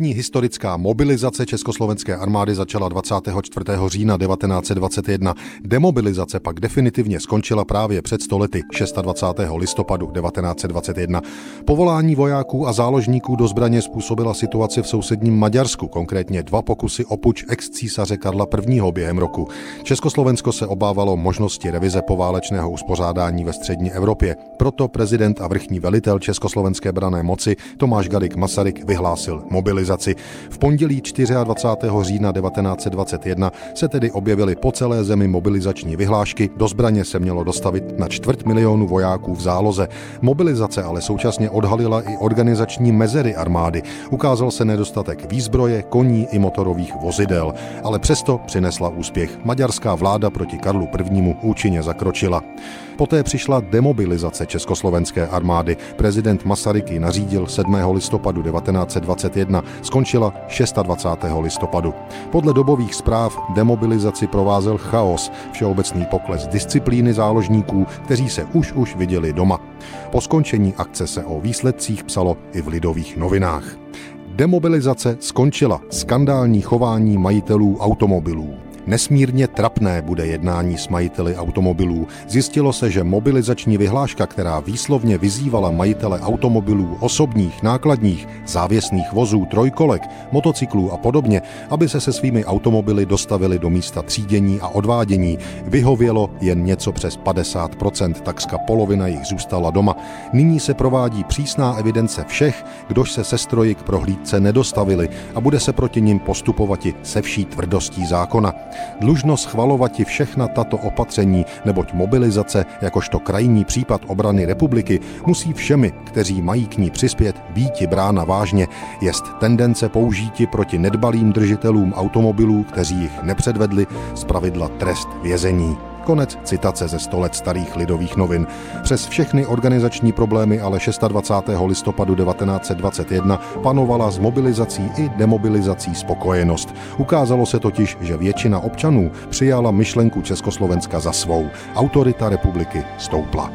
První historická mobilizace československé armády začala 24. října 1921. Demobilizace pak definitivně skončila právě před stolety 26. listopadu 1921. Povolání vojáků a záložníků do zbraně způsobila situaci v sousedním Maďarsku, konkrétně dva pokusy o puč ex-císaře Karla I. během roku. Československo se obávalo možnosti revize poválečného uspořádání ve střední Evropě. Proto prezident a vrchní velitel československé brané moci Tomáš Garik Masaryk vyhlásil mobilizaci. V pondělí 24. října 1921 se tedy objevily po celé zemi mobilizační vyhlášky. Do zbraně se mělo dostavit na čtvrt milionu vojáků v záloze. Mobilizace ale současně odhalila i organizační mezery armády. Ukázal se nedostatek výzbroje, koní i motorových vozidel, ale přesto přinesla úspěch. Maďarská vláda proti Karlu I. účinně zakročila. Poté přišla demobilizace československé armády. Prezident Masaryk ji nařídil 7. listopadu 1921, skončila 26. listopadu. Podle dobových zpráv demobilizaci provázel chaos, všeobecný pokles disciplíny záložníků, kteří se už už viděli doma. Po skončení akce se o výsledcích psalo i v lidových novinách. Demobilizace skončila skandální chování majitelů automobilů. Nesmírně trapné bude jednání s majiteli automobilů. Zjistilo se, že mobilizační vyhláška, která výslovně vyzývala majitele automobilů osobních, nákladních, závěsných vozů, trojkolek, motocyklů a podobně, aby se se svými automobily dostavili do místa třídění a odvádění, vyhovělo jen něco přes 50%, takřka polovina jich zůstala doma. Nyní se provádí přísná evidence všech, kdož se se stroji k prohlídce nedostavili a bude se proti nim postupovat se vší tvrdostí zákona. Dlužno schvalovat i všechna tato opatření, neboť mobilizace, jakožto krajní případ obrany republiky, musí všemi, kteří mají k ní přispět, býti brána vážně, jest tendence použíti proti nedbalým držitelům automobilů, kteří jich nepředvedli, zpravidla trest vězení. Konec citace ze 100 let starých lidových novin. Přes všechny organizační problémy ale 26. listopadu 1921 panovala s mobilizací i demobilizací spokojenost. Ukázalo se totiž, že většina občanů přijala myšlenku Československa za svou. Autorita republiky stoupla.